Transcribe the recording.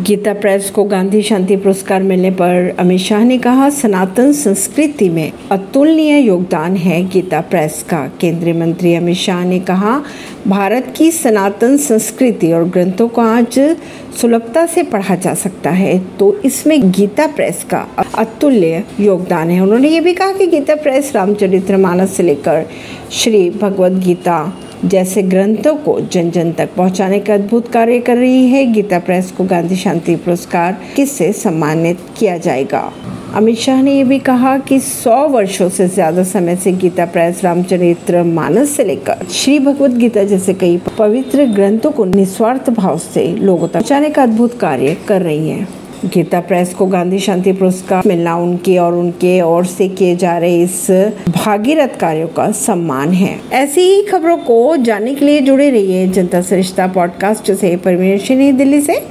Gita press को गांधी शांति पुरस्कार मिलने पर अमित शाह ने कहा, सनातन संस्कृति में अतुलनीय योगदान है गीता प्रेस का। केंद्रीय मंत्री अमित शाह ने कहा, भारत की सनातन संस्कृति और ग्रंथों को आज सुलभता से पढ़ा जा सकता है तो इसमें गीता प्रेस का अतुल्य योगदान है। उन्होंने ये भी कहा कि गीता प्रेस रामचरित्र मानस से लेकर श्री भगवद गीता जैसे ग्रंथों को जन जन तक पहुँचाने का अद्भुत कार्य कर रही है, गीता प्रेस को गांधी शांति पुरस्कार किससे सम्मानित किया जाएगा? अमित शाह ने यह भी कहा कि 100 वर्षों से ज़्यादा समय से गीता प्रेस रामचरित्र मानस से लेकर श्री भगवत गीता जैसे कई पवित्र ग्रंथों को निस्वार्थ भाव से लोगों तक पहुँचाने का अद्भुत कार्य कर रही है। गीता प्रेस को गांधी शांति पुरस्कार मिलना उनके और उनके और से किए जा रहे इस भागीरथ कार्यों का सम्मान है। ऐसी ही खबरों को जानने के लिए जुड़े रहिए जनता सरिश्ता पॉडकास्ट से। परमेश दिल्ली से।